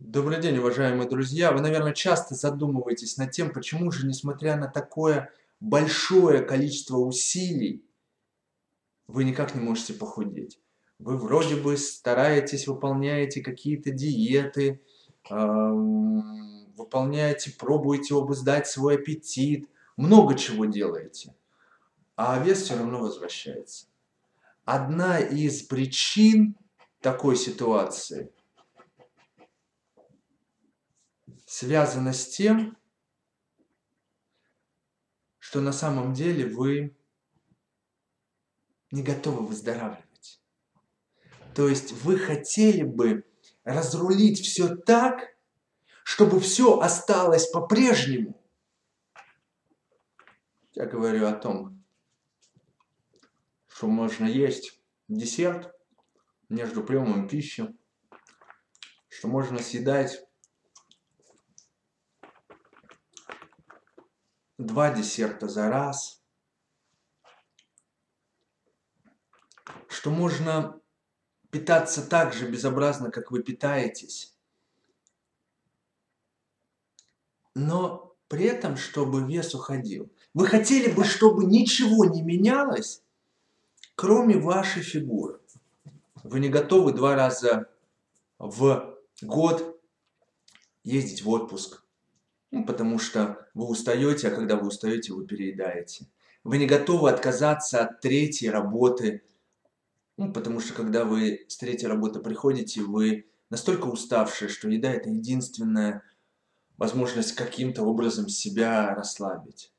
Добрый день, уважаемые друзья! Вы, наверное, часто задумываетесь над тем, почему же, несмотря на такое большое количество усилий, вы никак не можете похудеть. Вы вроде бы стараетесь, выполняете какие-то диеты, выполняете, пробуете обуздать свой аппетит, много чего делаете, а вес все равно возвращается. Одна из причин такой ситуации связана с тем, что на самом деле вы не готовы выздоравливать. То есть вы хотели бы разрулить все так, чтобы все осталось по-прежнему. Я говорю о том, что можно есть десерт между приемом пищи, что можно съедать два десерта за раз, что можно питаться так же безобразно, как вы питаетесь, но при этом, чтобы вес уходил. Вы хотели бы, чтобы ничего не менялось, кроме вашей фигуры. Вы не готовы два раза в год ездить в отпуск, ну, потому что вы устаете, а когда вы устаете, вы переедаете. Вы не готовы отказаться от третьей работы, ну, потому что когда вы с третьей работы приходите, вы настолько уставшие, что еда это единственная возможность каким-то образом себя расслабить.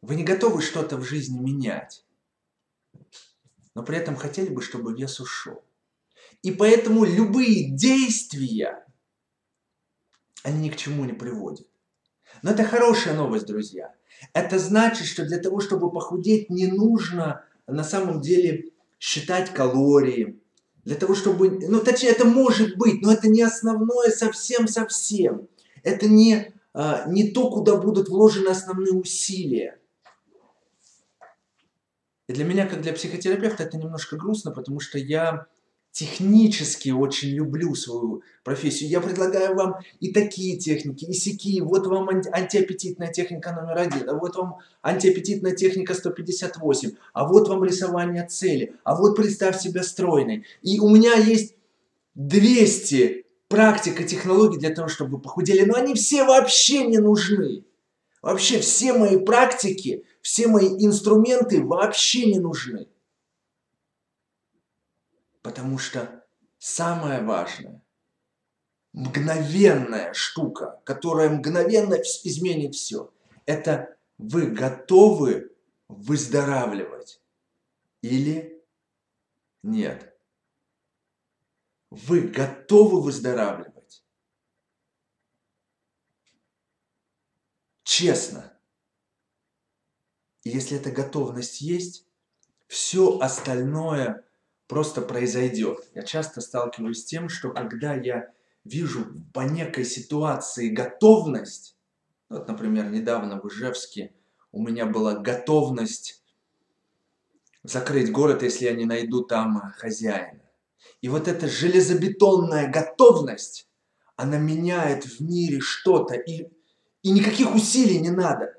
Вы не готовы что-то в жизни менять, но при этом хотели бы, чтобы вес ушел. И поэтому любые действия, они ни к чему не приводят. Но это хорошая новость, друзья. Это значит, что для того, чтобы похудеть, не нужно на самом деле считать калории. Для того, чтобы... Ну, точнее, это может быть, но это не основное совсем-совсем. Это не, а, не то, куда будут вложены основные усилия. И для меня, как для психотерапевта, это немножко грустно, потому что я технически очень люблю свою профессию. Я предлагаю вам и такие техники, и сякие. Вот вам анти антиаппетитная техника номер один, а вот вам антиаппетитная техника 158, а вот вам рисование цели, а вот представь себя стройной. И у меня есть 200 практик и технологий для того, чтобы вы похудели, но они все вообще не нужны. Вообще все мои практики, все мои инструменты вообще не нужны. Потому что самое важное, мгновенная штука, которая мгновенно изменит все, это вы готовы выздоравливать или нет. Вы готовы выздоравливать? Честно. И если эта готовность есть, все остальное просто произойдет. Я часто сталкиваюсь с тем, что когда я вижу по некой ситуации готовность, вот, например, недавно в Ижевске у меня была готовность закрыть город, если я не найду там хозяина. И вот эта железобетонная готовность, она меняет в мире что-то, и, и никаких усилий не надо.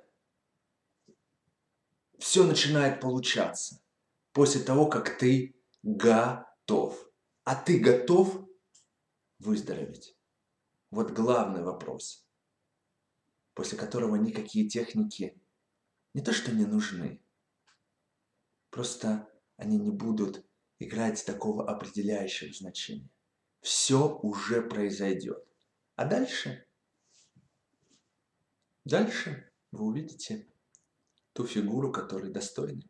Все начинает получаться после того, как ты готов. А ты готов выздороветь? Вот главный вопрос, после которого никакие техники не то что не нужны, просто они не будут играть такого определяющего значения. Все уже произойдет. А дальше? Дальше вы увидите ту фигуру, которой достойны.